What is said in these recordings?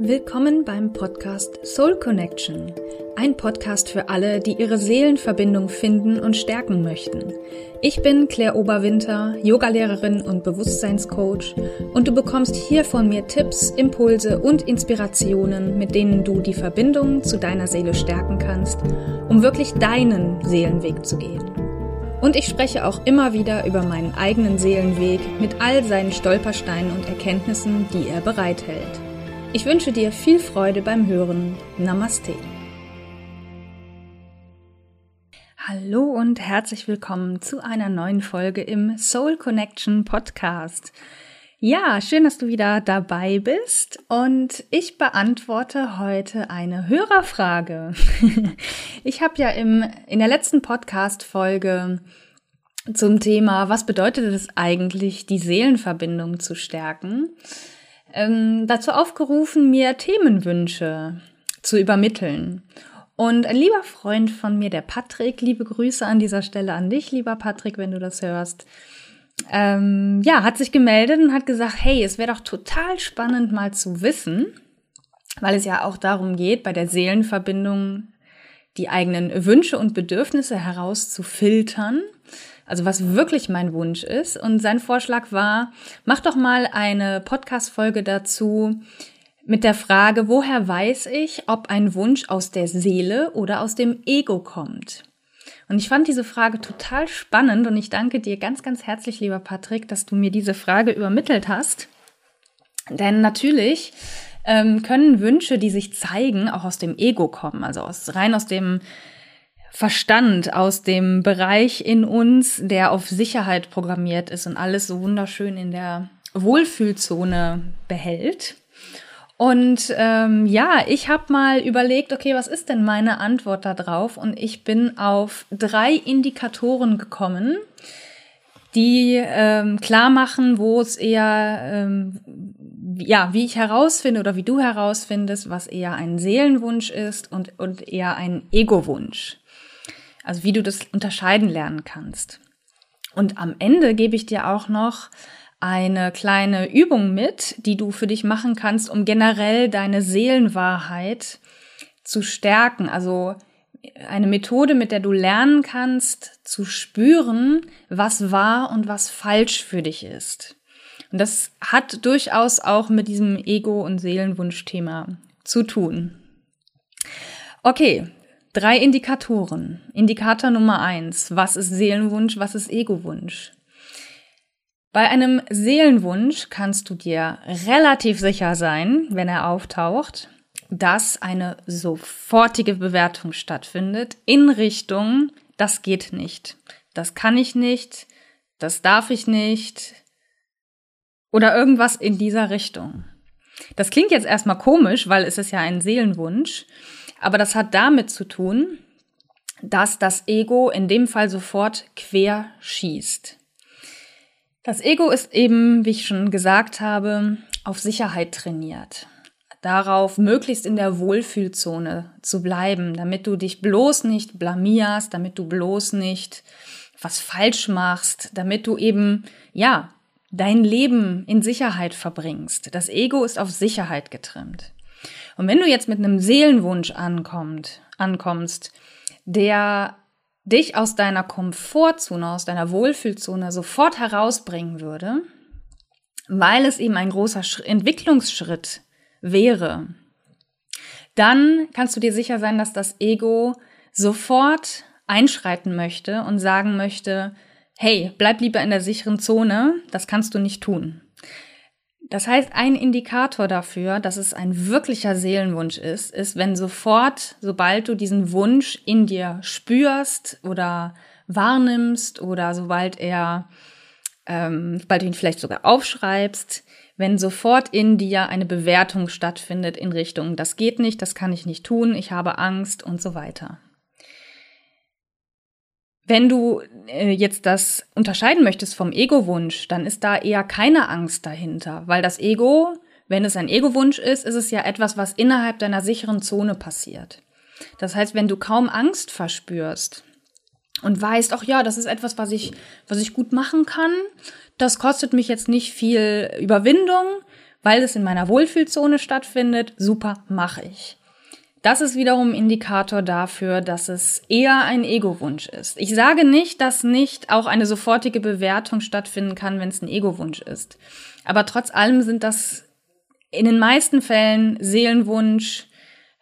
Willkommen beim Podcast Soul Connection. Ein Podcast für alle, die ihre Seelenverbindung finden und stärken möchten. Ich bin Claire Oberwinter, Yogalehrerin und Bewusstseinscoach und du bekommst hier von mir Tipps, Impulse und Inspirationen, mit denen du die Verbindung zu deiner Seele stärken kannst, um wirklich deinen Seelenweg zu gehen. Und ich spreche auch immer wieder über meinen eigenen Seelenweg mit all seinen Stolpersteinen und Erkenntnissen, die er bereithält. Ich wünsche dir viel Freude beim Hören. Namaste. Hallo und herzlich willkommen zu einer neuen Folge im Soul Connection Podcast. Ja, schön, dass du wieder dabei bist und ich beantworte heute eine Hörerfrage. ich habe ja im, in der letzten Podcast-Folge zum Thema, was bedeutet es eigentlich, die Seelenverbindung zu stärken, ähm, dazu aufgerufen, mir Themenwünsche zu übermitteln. Und ein lieber Freund von mir, der Patrick, liebe Grüße an dieser Stelle an dich, lieber Patrick, wenn du das hörst, ähm, ja, hat sich gemeldet und hat gesagt, hey, es wäre doch total spannend mal zu wissen, weil es ja auch darum geht, bei der Seelenverbindung die eigenen Wünsche und Bedürfnisse herauszufiltern also was wirklich mein Wunsch ist. Und sein Vorschlag war, mach doch mal eine Podcast-Folge dazu mit der Frage, woher weiß ich, ob ein Wunsch aus der Seele oder aus dem Ego kommt? Und ich fand diese Frage total spannend und ich danke dir ganz, ganz herzlich, lieber Patrick, dass du mir diese Frage übermittelt hast. Denn natürlich ähm, können Wünsche, die sich zeigen, auch aus dem Ego kommen, also aus, rein aus dem Verstand aus dem Bereich in uns, der auf Sicherheit programmiert ist und alles so wunderschön in der Wohlfühlzone behält. Und ähm, ja, ich habe mal überlegt, okay, was ist denn meine Antwort darauf? Und ich bin auf drei Indikatoren gekommen, die ähm, klar machen, wo es eher, ähm, ja, wie ich herausfinde oder wie du herausfindest, was eher ein Seelenwunsch ist und, und eher ein Ego-Wunsch. Also wie du das unterscheiden lernen kannst. Und am Ende gebe ich dir auch noch eine kleine Übung mit, die du für dich machen kannst, um generell deine Seelenwahrheit zu stärken. Also eine Methode, mit der du lernen kannst zu spüren, was wahr und was falsch für dich ist. Und das hat durchaus auch mit diesem Ego- und Seelenwunschthema zu tun. Okay, Drei Indikatoren. Indikator Nummer eins. Was ist Seelenwunsch? Was ist Egowunsch? Bei einem Seelenwunsch kannst du dir relativ sicher sein, wenn er auftaucht, dass eine sofortige Bewertung stattfindet in Richtung, das geht nicht, das kann ich nicht, das darf ich nicht oder irgendwas in dieser Richtung. Das klingt jetzt erstmal komisch, weil es ist ja ein Seelenwunsch. Aber das hat damit zu tun, dass das Ego in dem Fall sofort quer schießt. Das Ego ist eben, wie ich schon gesagt habe, auf Sicherheit trainiert. Darauf, möglichst in der Wohlfühlzone zu bleiben, damit du dich bloß nicht blamierst, damit du bloß nicht was falsch machst, damit du eben, ja, dein Leben in Sicherheit verbringst. Das Ego ist auf Sicherheit getrimmt. Und wenn du jetzt mit einem Seelenwunsch ankommt, ankommst, der dich aus deiner Komfortzone, aus deiner Wohlfühlzone sofort herausbringen würde, weil es eben ein großer Entwicklungsschritt wäre, dann kannst du dir sicher sein, dass das Ego sofort einschreiten möchte und sagen möchte, hey, bleib lieber in der sicheren Zone, das kannst du nicht tun. Das heißt, ein Indikator dafür, dass es ein wirklicher Seelenwunsch ist, ist, wenn sofort, sobald du diesen Wunsch in dir spürst oder wahrnimmst oder sobald er, ähm, sobald du ihn vielleicht sogar aufschreibst, wenn sofort in dir eine Bewertung stattfindet in Richtung, das geht nicht, das kann ich nicht tun, ich habe Angst und so weiter. Wenn du äh, jetzt das unterscheiden möchtest vom Ego-Wunsch, dann ist da eher keine Angst dahinter, weil das Ego, wenn es ein Ego-Wunsch ist, ist es ja etwas, was innerhalb deiner sicheren Zone passiert. Das heißt, wenn du kaum Angst verspürst und weißt, ach ja, das ist etwas, was ich, was ich gut machen kann, das kostet mich jetzt nicht viel Überwindung, weil es in meiner Wohlfühlzone stattfindet, super, mache ich. Das ist wiederum Indikator dafür, dass es eher ein Ego-Wunsch ist. Ich sage nicht, dass nicht auch eine sofortige Bewertung stattfinden kann, wenn es ein Ego-Wunsch ist. Aber trotz allem sind das in den meisten Fällen Seelenwunsch,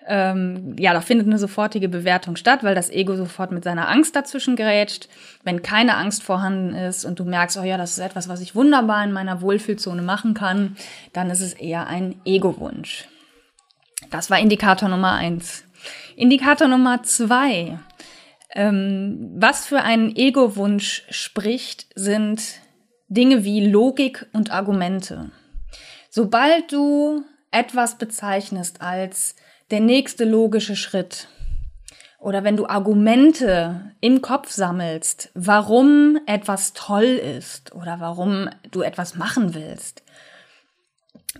ähm, ja, da findet eine sofortige Bewertung statt, weil das Ego sofort mit seiner Angst dazwischen gerätscht. Wenn keine Angst vorhanden ist und du merkst, oh ja, das ist etwas, was ich wunderbar in meiner Wohlfühlzone machen kann, dann ist es eher ein Ego-Wunsch. Das war Indikator Nummer eins. Indikator Nummer zwei. Ähm, was für einen Ego-Wunsch spricht, sind Dinge wie Logik und Argumente. Sobald du etwas bezeichnest als der nächste logische Schritt. Oder wenn du Argumente im Kopf sammelst, warum etwas toll ist oder warum du etwas machen willst,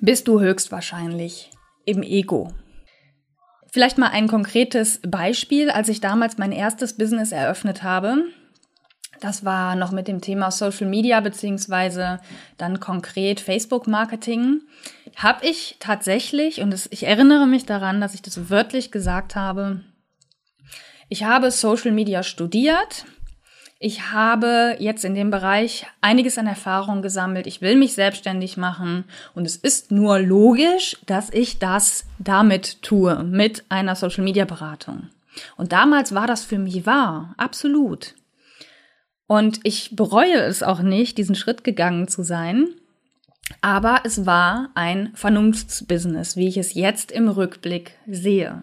bist du höchstwahrscheinlich im Ego. Vielleicht mal ein konkretes Beispiel, als ich damals mein erstes Business eröffnet habe. Das war noch mit dem Thema Social Media beziehungsweise dann konkret Facebook Marketing. Habe ich tatsächlich, und das, ich erinnere mich daran, dass ich das wörtlich gesagt habe, ich habe Social Media studiert. Ich habe jetzt in dem Bereich einiges an Erfahrung gesammelt. Ich will mich selbstständig machen. Und es ist nur logisch, dass ich das damit tue, mit einer Social Media Beratung. Und damals war das für mich wahr. Absolut. Und ich bereue es auch nicht, diesen Schritt gegangen zu sein. Aber es war ein Vernunftsbusiness, wie ich es jetzt im Rückblick sehe.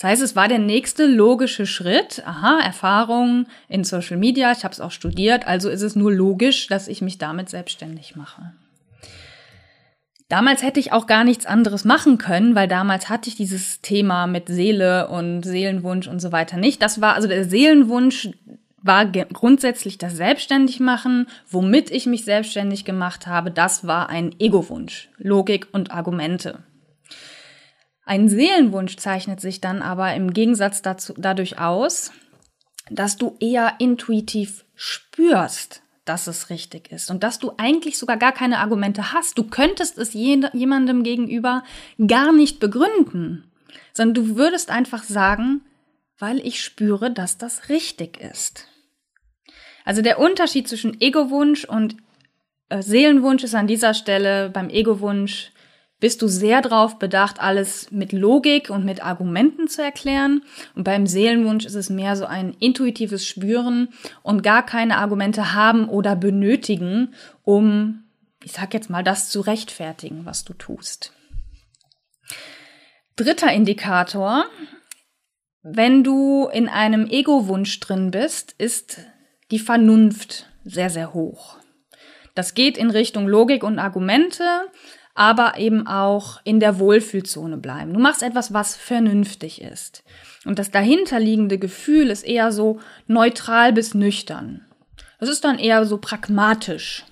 Das heißt, es war der nächste logische Schritt. Aha, Erfahrung in Social Media, ich habe es auch studiert, also ist es nur logisch, dass ich mich damit selbstständig mache. Damals hätte ich auch gar nichts anderes machen können, weil damals hatte ich dieses Thema mit Seele und Seelenwunsch und so weiter nicht. Das war also der Seelenwunsch, war grundsätzlich das Selbstständigmachen, womit ich mich selbstständig gemacht habe, das war ein Ego-Wunsch, Logik und Argumente. Ein Seelenwunsch zeichnet sich dann aber im Gegensatz dazu dadurch aus, dass du eher intuitiv spürst, dass es richtig ist und dass du eigentlich sogar gar keine Argumente hast. Du könntest es jemandem gegenüber gar nicht begründen, sondern du würdest einfach sagen, weil ich spüre, dass das richtig ist. Also der Unterschied zwischen Ego-Wunsch und äh, Seelenwunsch ist an dieser Stelle beim Ego-Wunsch bist du sehr darauf bedacht, alles mit Logik und mit Argumenten zu erklären. Und beim Seelenwunsch ist es mehr so ein intuitives Spüren und gar keine Argumente haben oder benötigen, um, ich sag jetzt mal, das zu rechtfertigen, was du tust. Dritter Indikator. Wenn du in einem Ego-Wunsch drin bist, ist die Vernunft sehr, sehr hoch. Das geht in Richtung Logik und Argumente, aber eben auch in der Wohlfühlzone bleiben. Du machst etwas, was vernünftig ist. Und das dahinterliegende Gefühl ist eher so neutral bis nüchtern. Es ist dann eher so pragmatisch.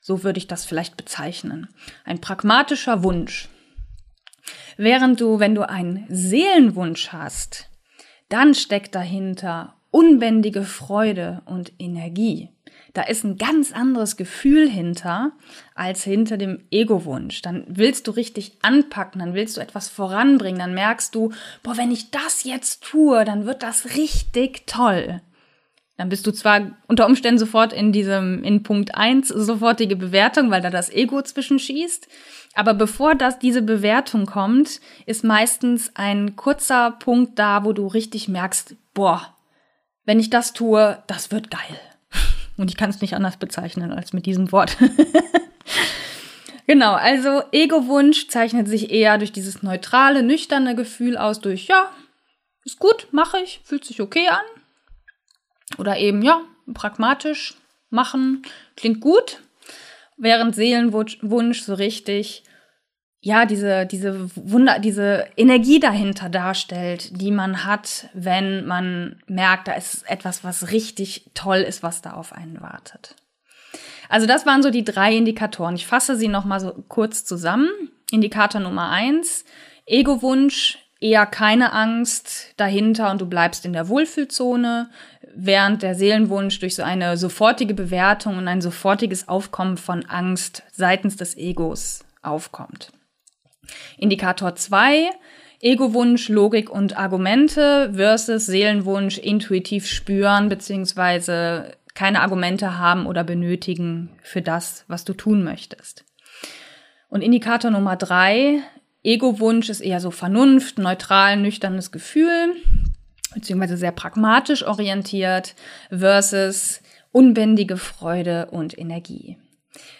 So würde ich das vielleicht bezeichnen. Ein pragmatischer Wunsch. Während du, wenn du einen Seelenwunsch hast, dann steckt dahinter unbändige Freude und Energie. Da ist ein ganz anderes Gefühl hinter als hinter dem Ego-Wunsch. Dann willst du richtig anpacken, dann willst du etwas voranbringen, dann merkst du, boah, wenn ich das jetzt tue, dann wird das richtig toll. Dann bist du zwar unter Umständen sofort in diesem, in Punkt eins sofortige Bewertung, weil da das Ego zwischenschießt. Aber bevor das, diese Bewertung kommt, ist meistens ein kurzer Punkt da, wo du richtig merkst, boah, wenn ich das tue, das wird geil. Und ich kann es nicht anders bezeichnen als mit diesem Wort. genau, also Ego-Wunsch zeichnet sich eher durch dieses neutrale, nüchterne Gefühl aus, durch, ja, ist gut, mache ich, fühlt sich okay an. Oder eben, ja, pragmatisch machen, klingt gut. Während Seelenwunsch so richtig ja, diese, diese Wunder, diese Energie dahinter darstellt, die man hat, wenn man merkt, da ist etwas, was richtig toll ist, was da auf einen wartet. Also das waren so die drei Indikatoren. Ich fasse sie nochmal so kurz zusammen. Indikator Nummer eins, Ego-Wunsch, eher keine Angst dahinter und du bleibst in der Wohlfühlzone, während der Seelenwunsch durch so eine sofortige Bewertung und ein sofortiges Aufkommen von Angst seitens des Egos aufkommt. Indikator 2, Ego-Wunsch, Logik und Argumente versus Seelenwunsch, intuitiv spüren beziehungsweise keine Argumente haben oder benötigen für das, was du tun möchtest. Und Indikator Nummer drei, Ego-Wunsch ist eher so Vernunft, neutral, nüchternes Gefühl, beziehungsweise sehr pragmatisch orientiert versus unbändige Freude und Energie.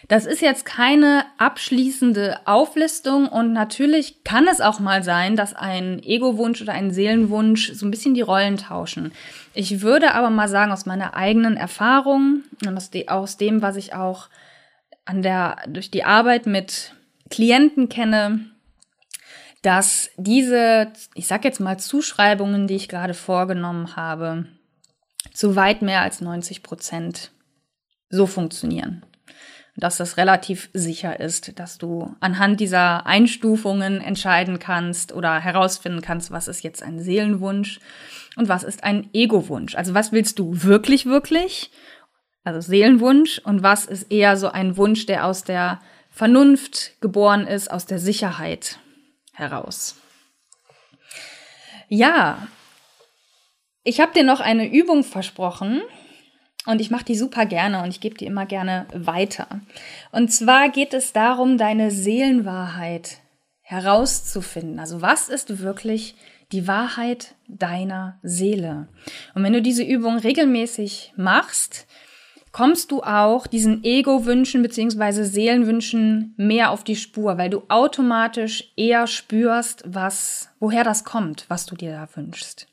Das ist jetzt keine abschließende Auflistung und natürlich kann es auch mal sein, dass ein Ego-Wunsch oder ein Seelenwunsch so ein bisschen die Rollen tauschen. Ich würde aber mal sagen, aus meiner eigenen Erfahrung und aus dem, was ich auch an der, durch die Arbeit mit Klienten kenne, dass diese, ich sag jetzt mal Zuschreibungen, die ich gerade vorgenommen habe, zu weit mehr als 90 Prozent so funktionieren dass das relativ sicher ist, dass du anhand dieser Einstufungen entscheiden kannst oder herausfinden kannst, was ist jetzt ein Seelenwunsch und was ist ein Ego-Wunsch. Also was willst du wirklich, wirklich? Also Seelenwunsch und was ist eher so ein Wunsch, der aus der Vernunft geboren ist, aus der Sicherheit heraus. Ja, ich habe dir noch eine Übung versprochen, und ich mache die super gerne und ich gebe die immer gerne weiter. Und zwar geht es darum, deine Seelenwahrheit herauszufinden. Also was ist wirklich die Wahrheit deiner Seele? Und wenn du diese Übung regelmäßig machst, kommst du auch diesen Ego-Wünschen beziehungsweise Seelenwünschen mehr auf die Spur, weil du automatisch eher spürst, was, woher das kommt, was du dir da wünschst.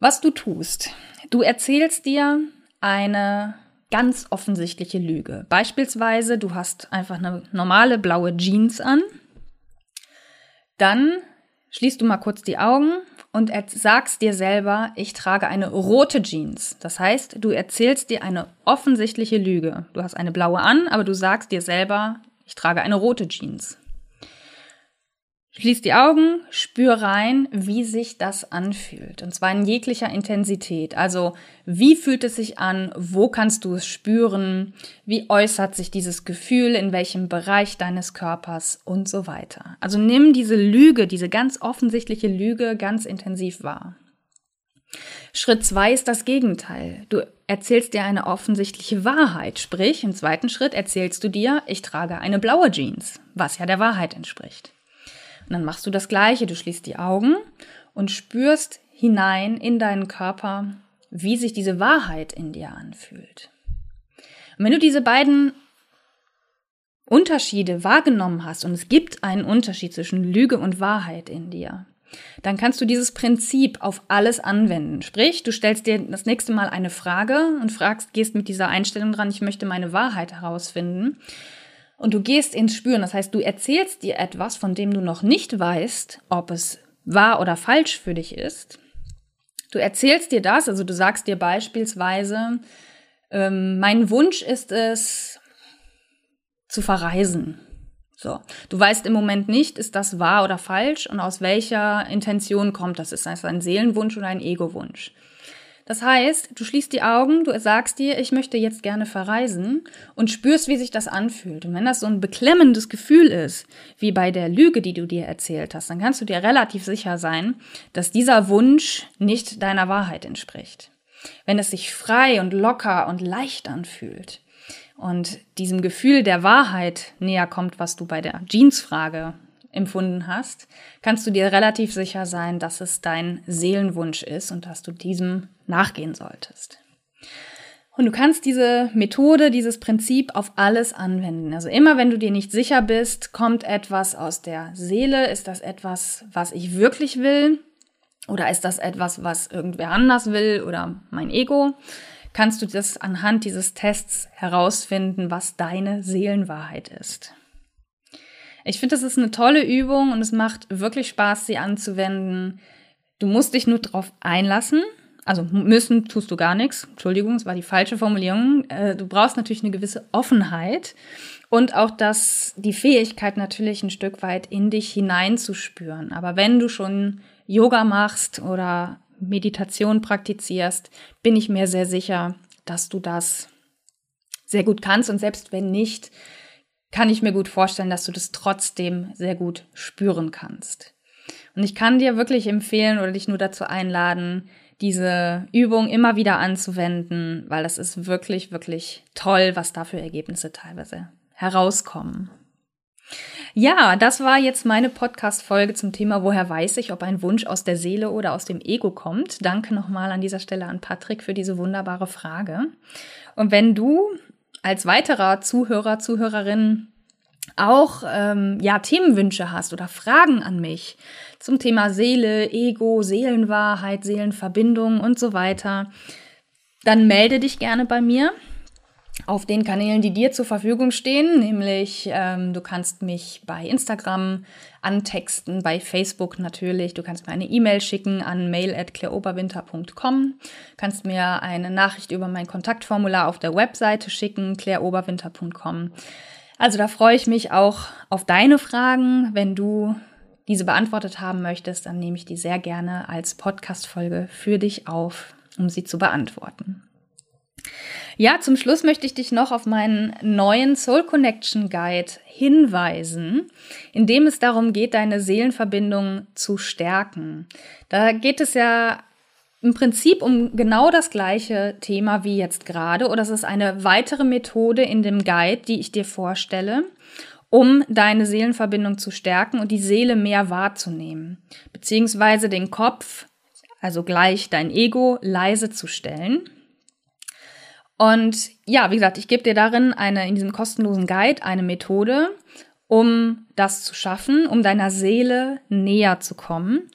Was du tust. Du erzählst dir eine ganz offensichtliche Lüge. Beispielsweise, du hast einfach eine normale blaue Jeans an. Dann schließt du mal kurz die Augen und sagst dir selber, ich trage eine rote Jeans. Das heißt, du erzählst dir eine offensichtliche Lüge. Du hast eine blaue an, aber du sagst dir selber, ich trage eine rote Jeans. Schließ die Augen, spür rein, wie sich das anfühlt. Und zwar in jeglicher Intensität. Also, wie fühlt es sich an? Wo kannst du es spüren? Wie äußert sich dieses Gefühl? In welchem Bereich deines Körpers? Und so weiter. Also, nimm diese Lüge, diese ganz offensichtliche Lüge ganz intensiv wahr. Schritt zwei ist das Gegenteil. Du erzählst dir eine offensichtliche Wahrheit. Sprich, im zweiten Schritt erzählst du dir, ich trage eine blaue Jeans, was ja der Wahrheit entspricht. Und dann machst du das Gleiche. Du schließt die Augen und spürst hinein in deinen Körper, wie sich diese Wahrheit in dir anfühlt. Und wenn du diese beiden Unterschiede wahrgenommen hast, und es gibt einen Unterschied zwischen Lüge und Wahrheit in dir, dann kannst du dieses Prinzip auf alles anwenden. Sprich, du stellst dir das nächste Mal eine Frage und fragst, gehst mit dieser Einstellung dran, ich möchte meine Wahrheit herausfinden und du gehst ins Spüren. Das heißt, du erzählst dir etwas, von dem du noch nicht weißt, ob es wahr oder falsch für dich ist. Du erzählst dir das, also du sagst dir beispielsweise, ähm, mein Wunsch ist es, zu verreisen. So, du weißt im Moment nicht, ist das wahr oder falsch und aus welcher Intention kommt das? Ist das ein Seelenwunsch oder ein Ego-Wunsch? Das heißt, du schließt die Augen, du sagst dir, ich möchte jetzt gerne verreisen und spürst, wie sich das anfühlt. Und wenn das so ein beklemmendes Gefühl ist, wie bei der Lüge, die du dir erzählt hast, dann kannst du dir relativ sicher sein, dass dieser Wunsch nicht deiner Wahrheit entspricht. Wenn es sich frei und locker und leicht anfühlt und diesem Gefühl der Wahrheit näher kommt, was du bei der Jeans-Frage empfunden hast, kannst du dir relativ sicher sein, dass es dein Seelenwunsch ist und dass du diesem nachgehen solltest. Und du kannst diese Methode, dieses Prinzip auf alles anwenden. Also immer wenn du dir nicht sicher bist, kommt etwas aus der Seele, ist das etwas, was ich wirklich will oder ist das etwas, was irgendwer anders will oder mein Ego, kannst du das anhand dieses Tests herausfinden, was deine Seelenwahrheit ist. Ich finde, das ist eine tolle Übung und es macht wirklich Spaß, sie anzuwenden. Du musst dich nur drauf einlassen. Also müssen tust du gar nichts. Entschuldigung, es war die falsche Formulierung. Äh, du brauchst natürlich eine gewisse Offenheit und auch das, die Fähigkeit natürlich ein Stück weit in dich hineinzuspüren. Aber wenn du schon Yoga machst oder Meditation praktizierst, bin ich mir sehr sicher, dass du das sehr gut kannst. Und selbst wenn nicht, kann ich mir gut vorstellen, dass du das trotzdem sehr gut spüren kannst. Und ich kann dir wirklich empfehlen oder dich nur dazu einladen, diese Übung immer wieder anzuwenden, weil das ist wirklich, wirklich toll, was da für Ergebnisse teilweise herauskommen. Ja, das war jetzt meine Podcast-Folge zum Thema, woher weiß ich, ob ein Wunsch aus der Seele oder aus dem Ego kommt. Danke nochmal an dieser Stelle an Patrick für diese wunderbare Frage. Und wenn du als weiterer Zuhörer, Zuhörerin auch ähm, ja Themenwünsche hast oder Fragen an mich zum Thema Seele, Ego, Seelenwahrheit, Seelenverbindung und so weiter, dann melde dich gerne bei mir auf den Kanälen, die dir zur Verfügung stehen, nämlich ähm, du kannst mich bei Instagram antexten, bei Facebook natürlich, du kannst mir eine E-Mail schicken an mail@claireoberwinter.com, kannst mir eine Nachricht über mein Kontaktformular auf der Webseite schicken, claireoberwinter.com. Also da freue ich mich auch auf deine Fragen, wenn du diese beantwortet haben möchtest, dann nehme ich die sehr gerne als Podcast-Folge für dich auf, um sie zu beantworten. Ja, zum Schluss möchte ich dich noch auf meinen neuen Soul Connection Guide hinweisen, in dem es darum geht, deine Seelenverbindung zu stärken. Da geht es ja im Prinzip um genau das gleiche Thema wie jetzt gerade, oder es ist eine weitere Methode in dem Guide, die ich dir vorstelle, um deine Seelenverbindung zu stärken und die Seele mehr wahrzunehmen, beziehungsweise den Kopf, also gleich dein Ego, leise zu stellen und ja, wie gesagt, ich gebe dir darin eine, in diesem kostenlosen Guide eine Methode, um das zu schaffen, um deiner Seele näher zu kommen.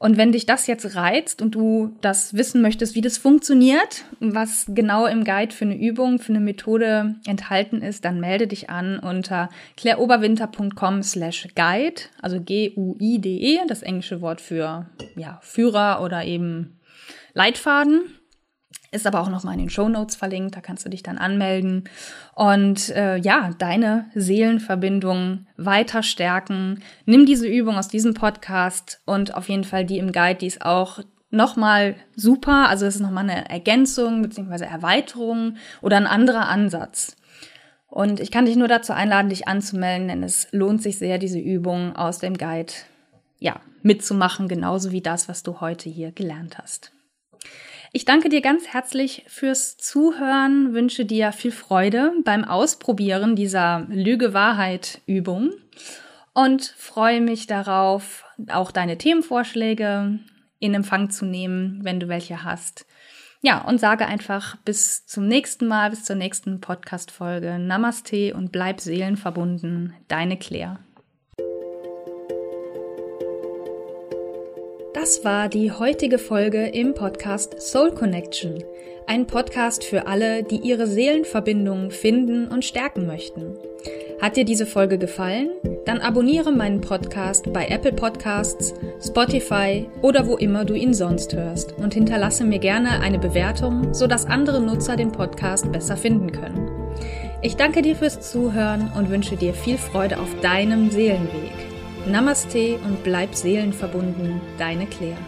Und wenn dich das jetzt reizt und du das wissen möchtest, wie das funktioniert, was genau im Guide für eine Übung, für eine Methode enthalten ist, dann melde dich an unter claireoberwinter.com slash guide, also G-U-I-D-E, das englische Wort für ja, Führer oder eben Leitfaden. Ist aber auch nochmal in den Show Notes verlinkt, da kannst du dich dann anmelden und äh, ja, deine Seelenverbindung weiter stärken. Nimm diese Übung aus diesem Podcast und auf jeden Fall die im Guide, die ist auch nochmal super. Also es ist nochmal eine Ergänzung bzw. Erweiterung oder ein anderer Ansatz. Und ich kann dich nur dazu einladen, dich anzumelden, denn es lohnt sich sehr, diese Übung aus dem Guide ja, mitzumachen, genauso wie das, was du heute hier gelernt hast. Ich danke dir ganz herzlich fürs Zuhören, wünsche dir viel Freude beim Ausprobieren dieser Lüge-Wahrheit-Übung und freue mich darauf, auch deine Themenvorschläge in Empfang zu nehmen, wenn du welche hast. Ja, und sage einfach bis zum nächsten Mal, bis zur nächsten Podcast-Folge. Namaste und bleib seelenverbunden. Deine Claire. Das war die heutige Folge im Podcast Soul Connection. Ein Podcast für alle, die ihre Seelenverbindungen finden und stärken möchten. Hat dir diese Folge gefallen? Dann abonniere meinen Podcast bei Apple Podcasts, Spotify oder wo immer du ihn sonst hörst und hinterlasse mir gerne eine Bewertung, sodass andere Nutzer den Podcast besser finden können. Ich danke dir fürs Zuhören und wünsche dir viel Freude auf deinem Seelenweg. Namaste und bleib seelenverbunden, deine Claire.